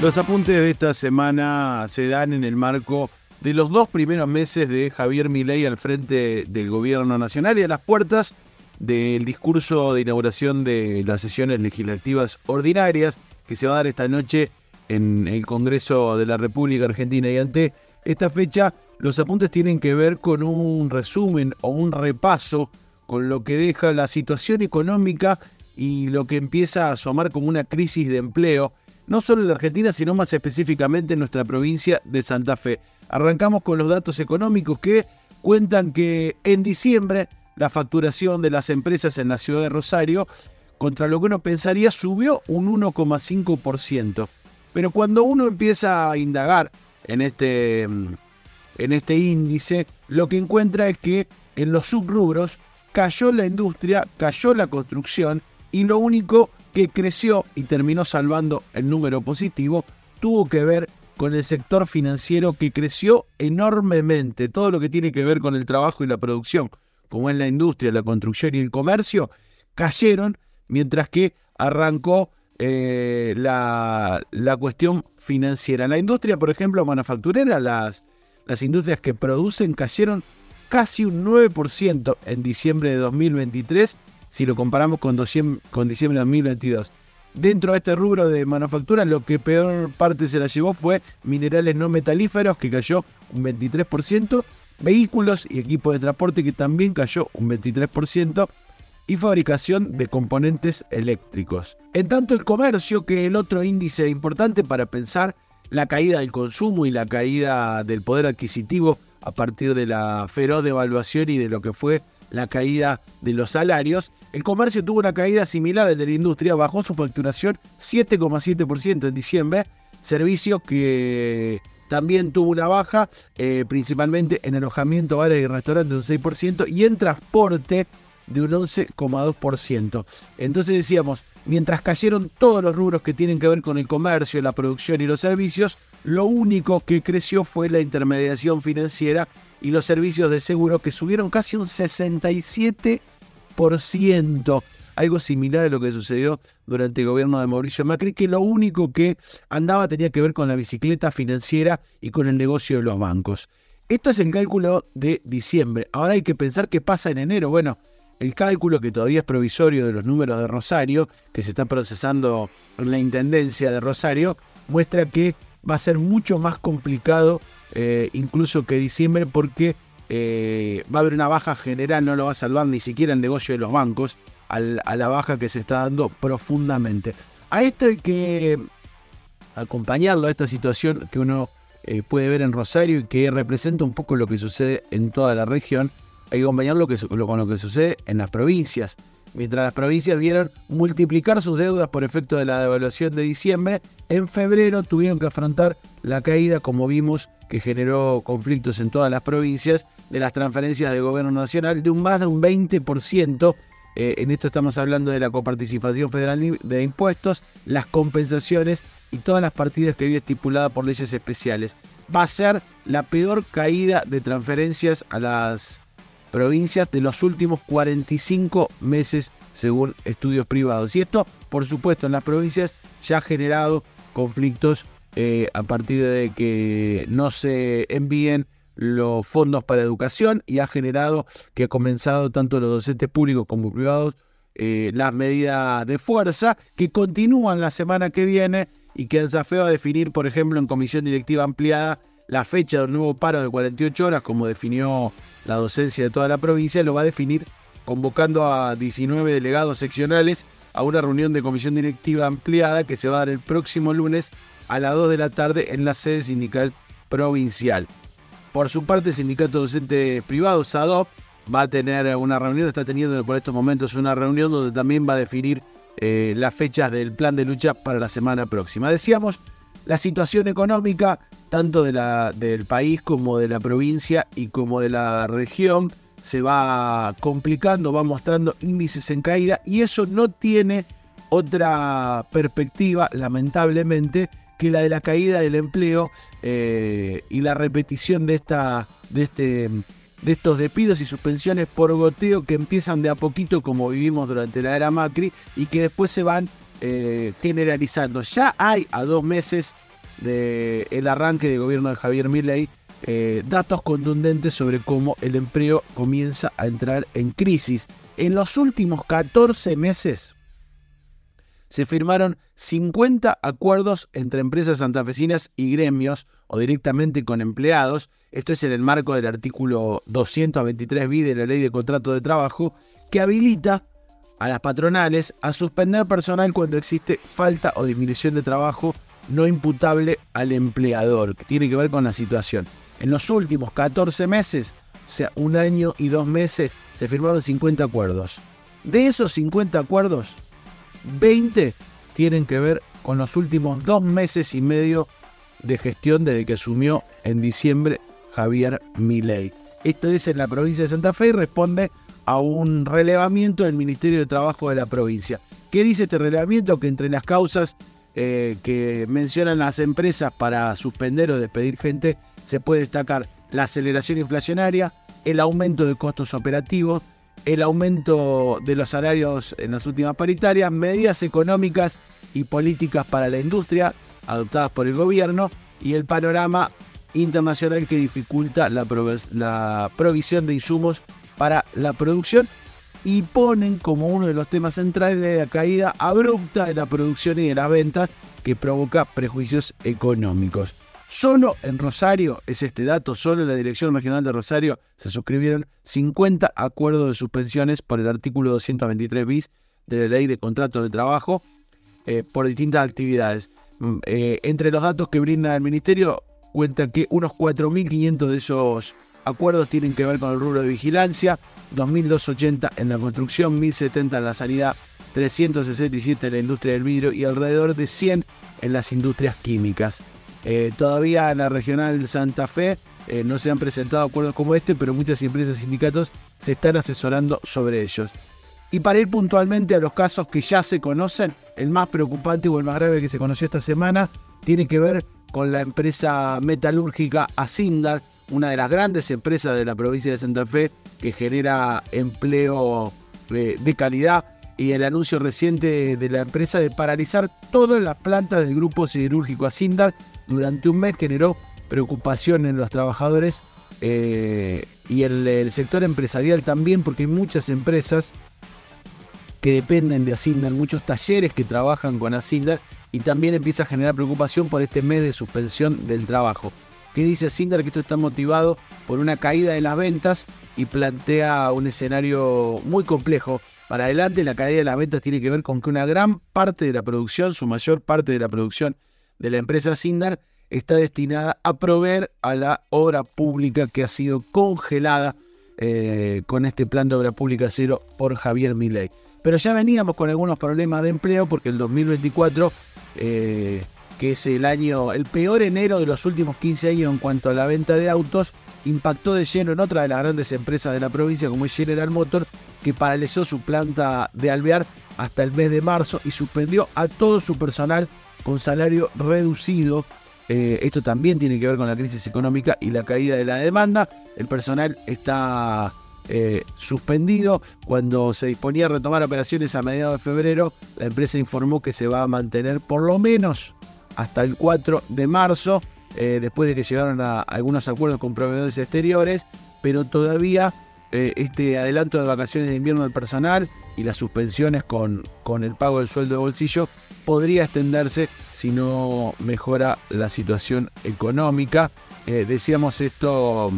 Los apuntes de esta semana se dan en el marco de los dos primeros meses de Javier Milei al frente del gobierno nacional y a las puertas del discurso de inauguración de las sesiones legislativas ordinarias que se va a dar esta noche en el Congreso de la República Argentina. Y ante esta fecha, los apuntes tienen que ver con un resumen o un repaso con lo que deja la situación económica y lo que empieza a asomar como una crisis de empleo no solo en la Argentina, sino más específicamente en nuestra provincia de Santa Fe. Arrancamos con los datos económicos que cuentan que en diciembre la facturación de las empresas en la ciudad de Rosario, contra lo que uno pensaría, subió un 1,5%. Pero cuando uno empieza a indagar en este, en este índice, lo que encuentra es que en los subrubros cayó la industria, cayó la construcción y lo único que creció y terminó salvando el número positivo, tuvo que ver con el sector financiero que creció enormemente. Todo lo que tiene que ver con el trabajo y la producción, como es la industria, la construcción y el comercio, cayeron, mientras que arrancó eh, la, la, cuestión financiera. La industria, por ejemplo, manufacturera, las, las industrias que producen cayeron casi un 9% en diciembre de 2023 si lo comparamos con, con diciembre de 2022. Dentro de este rubro de manufactura, lo que peor parte se la llevó fue minerales no metalíferos, que cayó un 23%, vehículos y equipos de transporte, que también cayó un 23%, y fabricación de componentes eléctricos. En tanto, el comercio, que es el otro índice importante para pensar la caída del consumo y la caída del poder adquisitivo a partir de la feroz devaluación y de lo que fue la caída de los salarios, el comercio tuvo una caída similar al de la industria, bajó su facturación 7,7% en diciembre, servicio que también tuvo una baja, eh, principalmente en alojamiento, bares y restaurantes un 6% y en transporte de un 11,2%. Entonces decíamos, mientras cayeron todos los rubros que tienen que ver con el comercio, la producción y los servicios, lo único que creció fue la intermediación financiera y los servicios de seguro que subieron casi un 67% algo similar a lo que sucedió durante el gobierno de Mauricio Macri, que lo único que andaba tenía que ver con la bicicleta financiera y con el negocio de los bancos. Esto es el cálculo de diciembre. Ahora hay que pensar qué pasa en enero. Bueno, el cálculo que todavía es provisorio de los números de Rosario, que se está procesando en la Intendencia de Rosario, muestra que va a ser mucho más complicado eh, incluso que diciembre porque eh, va a haber una baja general, no lo va a salvar ni siquiera el negocio de los bancos, a la baja que se está dando profundamente. A esto hay que acompañarlo, a esta situación que uno eh, puede ver en Rosario y que representa un poco lo que sucede en toda la región, hay que acompañarlo con lo que sucede en las provincias. Mientras las provincias vieron multiplicar sus deudas por efecto de la devaluación de diciembre, en febrero tuvieron que afrontar la caída, como vimos, que generó conflictos en todas las provincias de las transferencias del gobierno nacional de un más de un 20%. Eh, en esto estamos hablando de la coparticipación federal de impuestos, las compensaciones y todas las partidas que había estipulada por leyes especiales. Va a ser la peor caída de transferencias a las provincias de los últimos 45 meses según estudios privados. Y esto, por supuesto, en las provincias ya ha generado conflictos eh, a partir de que no se envíen los fondos para educación y ha generado que ha comenzado tanto los docentes públicos como privados eh, las medidas de fuerza que continúan la semana que viene y que el SAFE va a definir, por ejemplo, en comisión directiva ampliada la fecha del nuevo paro de 48 horas, como definió la docencia de toda la provincia, lo va a definir convocando a 19 delegados seccionales a una reunión de comisión directiva ampliada que se va a dar el próximo lunes a las 2 de la tarde en la sede sindical provincial. Por su parte, el Sindicato Docente Privado, SADOP, va a tener una reunión, está teniendo por estos momentos una reunión donde también va a definir eh, las fechas del plan de lucha para la semana próxima. Decíamos, la situación económica, tanto de la, del país como de la provincia y como de la región, se va complicando, va mostrando índices en caída y eso no tiene otra perspectiva, lamentablemente, que la de la caída del empleo eh, y la repetición de, esta, de, este, de estos despidos y suspensiones por goteo que empiezan de a poquito como vivimos durante la era Macri y que después se van eh, generalizando. Ya hay a dos meses del arranque del gobierno de Javier Milei eh, datos contundentes sobre cómo el empleo comienza a entrar en crisis. En los últimos 14 meses se firmaron 50 acuerdos entre empresas santafesinas y gremios o directamente con empleados. Esto es en el marco del artículo 223 b de la Ley de Contrato de Trabajo que habilita a las patronales a suspender personal cuando existe falta o disminución de trabajo no imputable al empleador, que tiene que ver con la situación. En los últimos 14 meses, o sea, un año y dos meses, se firmaron 50 acuerdos. De esos 50 acuerdos, 20 tienen que ver con los últimos dos meses y medio de gestión desde que asumió en diciembre Javier Milei. Esto es en la provincia de Santa Fe y responde a un relevamiento del Ministerio de Trabajo de la provincia. ¿Qué dice este relevamiento? Que entre las causas eh, que mencionan las empresas para suspender o despedir gente se puede destacar la aceleración inflacionaria, el aumento de costos operativos, el aumento de los salarios en las últimas paritarias, medidas económicas y políticas para la industria adoptadas por el gobierno y el panorama internacional que dificulta la, provisión de insumos para la producción y ponen como uno de los temas centrales la caída abrupta de la producción y de las ventas que provoca prejuicios económicos. Solo en Rosario, es este dato, solo en la Dirección Regional de Rosario se suscribieron 50 acuerdos de suspensiones por el artículo 223 bis de la Ley de Contratos de Trabajo eh, por distintas actividades. Mm, eh, entre los datos que brinda el Ministerio, cuenta que unos 4.500 de esos acuerdos tienen que ver con el rubro de vigilancia, 2.280 en la construcción, 1.070 en la sanidad, 367 en la industria del vidrio y alrededor de 100 en las industrias químicas. Eh, todavía en la regional Santa Fe eh, no se han presentado acuerdos como este, pero muchas empresas y sindicatos se están asesorando sobre ellos. Y para ir puntualmente a los casos que ya se conocen, el más preocupante o el más grave que se conoció esta semana tiene que ver con la empresa metalúrgica Asindar, una de las grandes empresas de la provincia de Santa Fe que genera empleo eh, de calidad y el anuncio reciente de la empresa de paralizar todas las plantas del grupo siderúrgico Asindar durante un mes generó preocupación en los trabajadores eh, y el, el, sector empresarial también, porque hay muchas empresas que dependen de Asindar, muchos talleres que trabajan con Asindar y también empieza a generar preocupación por este mes de suspensión del trabajo. ¿Qué dice Asindar? Que esto está motivado por una caída de las ventas y plantea un escenario muy complejo. Para adelante, la caída de las ventas tiene que ver con que una gran parte de la producción, su mayor parte de la producción, de la empresa Sindar está destinada a proveer a la obra pública que ha sido congelada eh, con este plan de obra pública cero por Javier Milei. Pero ya veníamos con algunos problemas de empleo porque el 2024, eh, que es el año, el peor enero de los últimos 15 años en cuanto a la venta de autos, impactó de lleno en otra de las grandes empresas de la provincia como es General Motor, que paralizó su planta de Alvear hasta el mes de marzo y suspendió a todo su personal con salario reducido. Eh, esto también tiene que ver con la crisis económica y la caída de la demanda. El personal está eh, suspendido. Cuando se disponía a retomar operaciones a mediados de febrero, la empresa informó que se va a mantener por lo menos hasta el 4 de marzo, eh, después de que llegaron a algunos acuerdos con proveedores exteriores, pero todavía este adelanto de vacaciones de invierno del personal y las suspensiones con, con el pago del sueldo de bolsillo podría extenderse si no mejora la situación económica. Eh, decíamos esto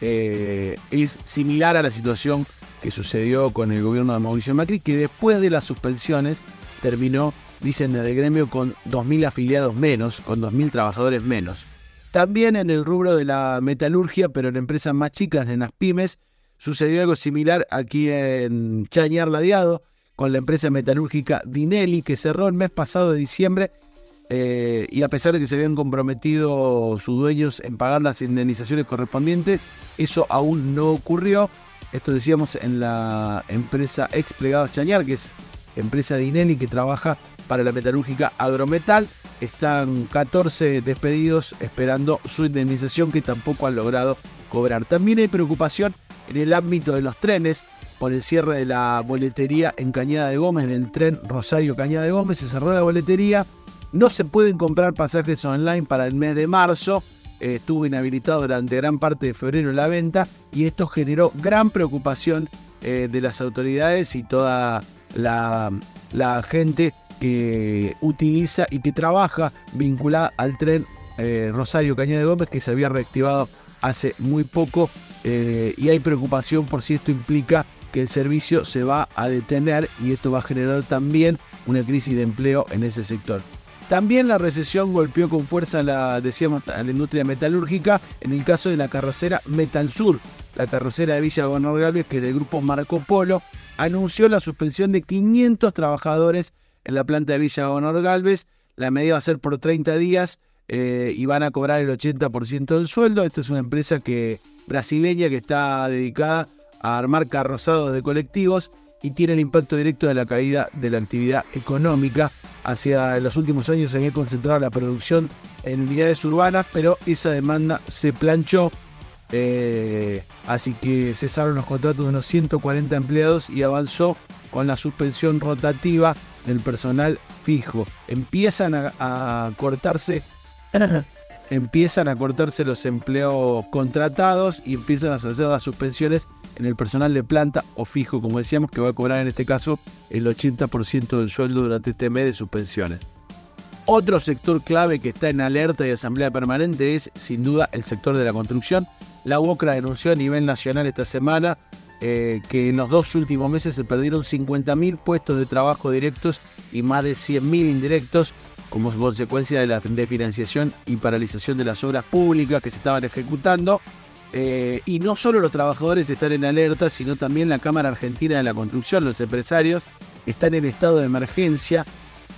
eh, es similar a la situación que sucedió con el gobierno de Mauricio Macri, que después de las suspensiones terminó, dicen desde el gremio, con 2.000 afiliados menos, con 2.000 trabajadores menos. También en el rubro de la metalurgia, pero en empresas más chicas, en las pymes, sucedió algo similar aquí en Chañar Ladiado, con la empresa metalúrgica Dinelli, que cerró el mes pasado de diciembre eh, y a pesar de que se habían comprometido sus dueños en pagar las indemnizaciones correspondientes, eso aún no ocurrió. Esto decíamos en la empresa ex Plegados Chañar, que es empresa Dinelli que trabaja para la metalúrgica Agrometal. Están 14 despedidos esperando su indemnización que tampoco han logrado cobrar. También hay preocupación en el ámbito de los trenes por el cierre de la boletería en Cañada de Gómez, del tren Rosario Cañada de Gómez. Se cerró la boletería No se pueden comprar pasajes online para el mes de marzo. Eh, estuvo inhabilitado durante gran parte de febrero la venta y esto generó gran preocupación eh, de las autoridades y toda la, gente que utiliza y que trabaja vinculada al tren eh, Rosario Cañada de Gómez que se había reactivado hace muy poco y hay preocupación por si esto implica que el servicio se va a detener y esto va a generar también una crisis de empleo en ese sector. También la recesión golpeó con fuerza la, decíamos, a la industria metalúrgica en el caso de la carrocera Metal Sur. La carrocera de Villa Gobernador Galvez, que es del grupo Marco Polo, anunció la suspensión de 500 trabajadores en la planta de Villa Gobernador Galvez. La medida va a ser por 30 días eh, y van a cobrar el 80% del sueldo. Esta es una empresa que, brasileña que está dedicada a armar carrozados de colectivos y tiene el impacto directo de la caída de la actividad económica. Hacia los últimos años se había concentrado la producción en unidades urbanas, pero esa demanda se planchó. Eh, así que cesaron los contratos de unos 140 empleados y avanzó con la suspensión rotativa del personal fijo. Empiezan a cortarse empiezan a cortarse los empleos contratados y empiezan a hacer las suspensiones en el personal de planta o fijo, como decíamos, que va a cobrar en este caso el 80% del sueldo durante este mes de suspensiones. Otro sector clave que está en alerta y asamblea permanente es sin duda el sector de la construcción. La UOCRA denunció a nivel nacional esta semana eh, que en los dos últimos meses se perdieron 50.000 puestos de trabajo directos y más de 100.000 indirectos como consecuencia de la financiación y paralización de las obras públicas que se estaban ejecutando. Eh, y no solo los trabajadores están en alerta, sino también la Cámara Argentina de la Construcción, los empresarios, están en estado de emergencia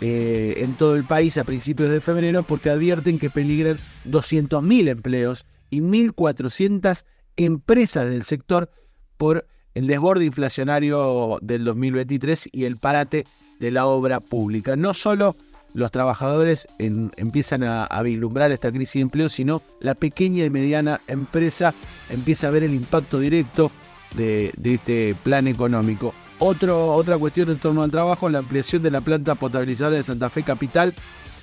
eh, en todo el país a principios de febrero porque advierten que peligran 200.000 empleos y 1.400 empresas del sector por el desborde inflacionario del 2023 y el parate de la obra pública. No solo los trabajadores empiezan a, vislumbrar esta crisis de empleo, sino la pequeña y mediana empresa empieza a ver el impacto directo de, este plan económico. otra cuestión en torno al trabajo, la ampliación de la planta potabilizadora de Santa Fe Capital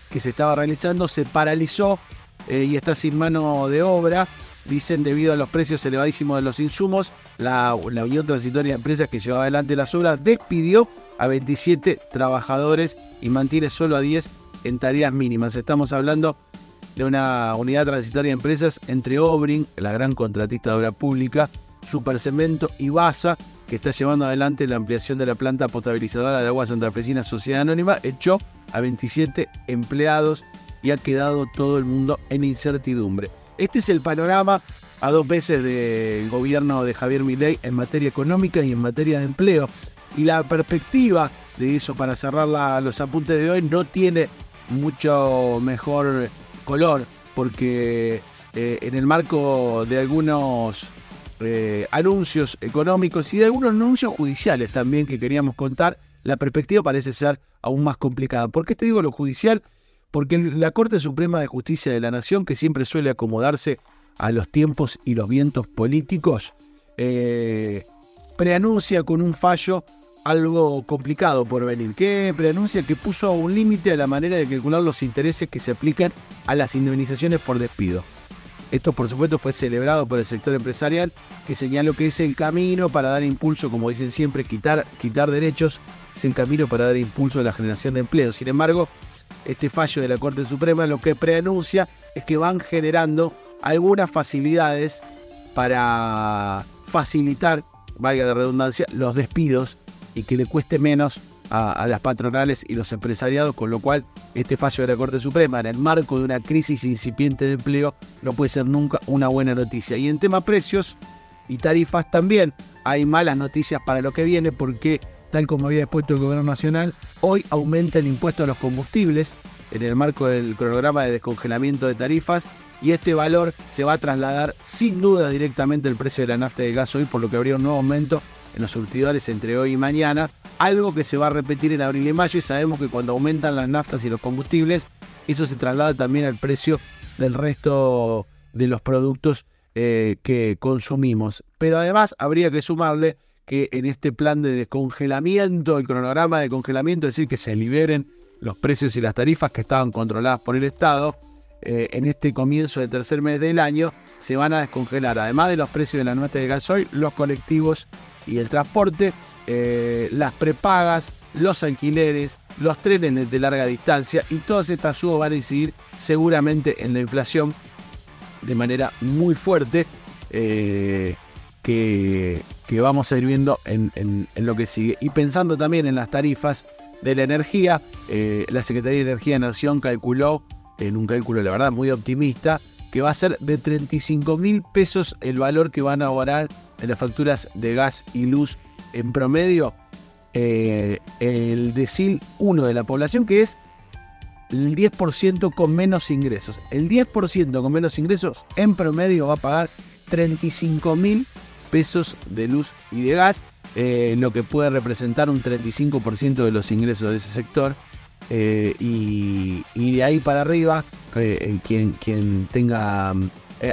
que se estaba realizando se paralizó eh, y está sin mano de obra. Dicen debido a los precios elevadísimos de los insumos, la, Unión Transitoria de Empresas que llevaba adelante las obras despidió a 27 trabajadores y mantiene solo a 10 en tareas mínimas. Estamos hablando de una unidad transitoria de empresas entre Obrin, la gran contratista de obra pública, Supercemento y Basa, que está llevando adelante la ampliación de la planta potabilizadora de agua santafesina Sociedad Anónima, echó a 27 empleados y ha quedado todo el mundo en incertidumbre. Este es el panorama a dos veces del gobierno de Javier Milei en materia económica y en materia de empleo. Y la perspectiva de eso para cerrar los apuntes de hoy no tiene mucho mejor color porque eh, en el marco de algunos eh, anuncios económicos y de algunos anuncios judiciales también que queríamos contar, la perspectiva parece ser aún más complicada. ¿Por qué te digo lo judicial? Porque la Corte Suprema de Justicia de la Nación, que siempre suele acomodarse a los tiempos y los vientos políticos, eh, preanuncia con un fallo algo complicado por venir, que preanuncia que puso un límite a la manera de calcular los intereses que se aplican a las indemnizaciones por despido. Esto por supuesto fue celebrado por el sector empresarial que señaló que es el camino para dar impulso, como dicen siempre, quitar, quitar derechos, es el camino para dar impulso a la generación de empleo. Sin embargo, este fallo de la Corte Suprema lo que preanuncia es que van generando algunas facilidades para facilitar, valga la redundancia, los despidos y que le cueste menos a, las patronales y los empresariados, con lo cual este fallo de la Corte Suprema en el marco de una crisis incipiente de empleo no puede ser nunca una buena noticia. Y en tema precios y tarifas también hay malas noticias para lo que viene porque tal como había expuesto el Gobierno Nacional, hoy aumenta el impuesto a los combustibles en el marco del cronograma de descongelamiento de tarifas y este valor se va a trasladar sin duda directamente al precio de la nafta y del gas hoy, por lo que habría un nuevo aumento en los surtidores entre hoy y mañana, algo que se va a repetir en abril y mayo y sabemos que cuando aumentan las naftas y los combustibles, eso se traslada también al precio del resto de los productos eh, que consumimos. Pero además habría que sumarle que en este plan de descongelamiento, el cronograma de congelamiento, es decir, que se liberen los precios y las tarifas que estaban controladas por el Estado, eh, en este comienzo del tercer mes del año se van a descongelar, además de los precios de la nota de gasoil, los colectivos y el transporte, eh, las prepagas, los alquileres, los trenes de larga distancia y todas estas subas van a incidir seguramente en la inflación de manera muy fuerte eh, que, vamos a ir viendo en, lo que sigue. Y pensando también en las tarifas de la energía, la Secretaría de Energía de Nación calculó en un cálculo, la verdad, muy optimista, que va a ser de 35 mil pesos el valor que van a ahorrar en las facturas de gas y luz en promedio. Eh, el decil 1 de la población, que es el 10% con menos ingresos. El 10% con menos ingresos en promedio va a pagar 35 mil pesos de luz y de gas, eh, lo que puede representar un 35% de los ingresos de ese sector. Eh, y, de ahí para arriba, eh, quien, quien tenga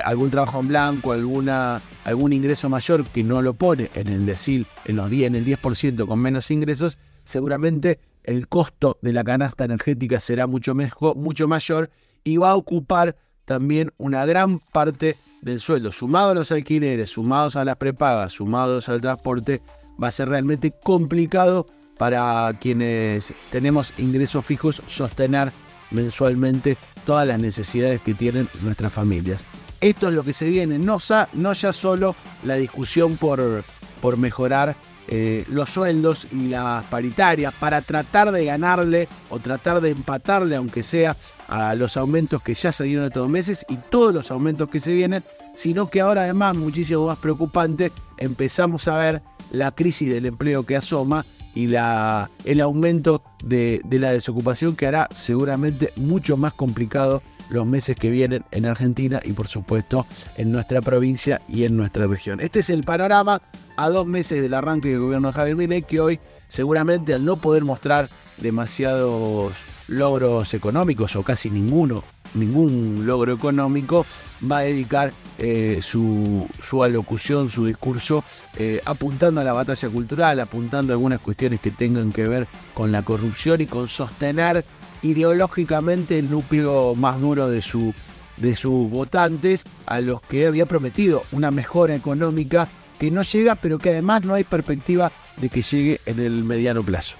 algún trabajo en blanco, alguna, algún ingreso mayor que no lo pone en el decil, en, los 10, en el 10% con menos ingresos, seguramente el costo de la canasta energética será mucho, mejor, mucho mayor y va a ocupar también una gran parte del sueldo. Sumado a los alquileres, sumados a las prepagas, sumados al transporte, va a ser realmente complicado para quienes tenemos ingresos fijos sostener mensualmente todas las necesidades que tienen nuestras familias. Esto es lo que se viene, no, no ya solo la discusión por, por mejorar eh, los sueldos y las paritarias para tratar de ganarle o tratar de empatarle, aunque sea a los aumentos que ya se dieron estos meses y todos los aumentos que se vienen, sino que ahora además, muchísimo más preocupante, empezamos a ver la crisis del empleo que asoma y la, el aumento de, la desocupación que hará seguramente mucho más complicado los meses que vienen en Argentina y por supuesto en nuestra provincia y en nuestra región. Este es el panorama a dos meses del arranque del gobierno de Javier Milei que hoy seguramente al no poder mostrar demasiados logros económicos o casi ninguno ningún logro económico, va a dedicar eh, su, alocución, su discurso, eh, apuntando a la batalla cultural, apuntando a algunas cuestiones que tengan que ver con la corrupción y con sostener ideológicamente el núcleo más duro de, su, de sus votantes, a los que había prometido una mejora económica que no llega, pero que además no hay perspectiva de que llegue en el mediano plazo.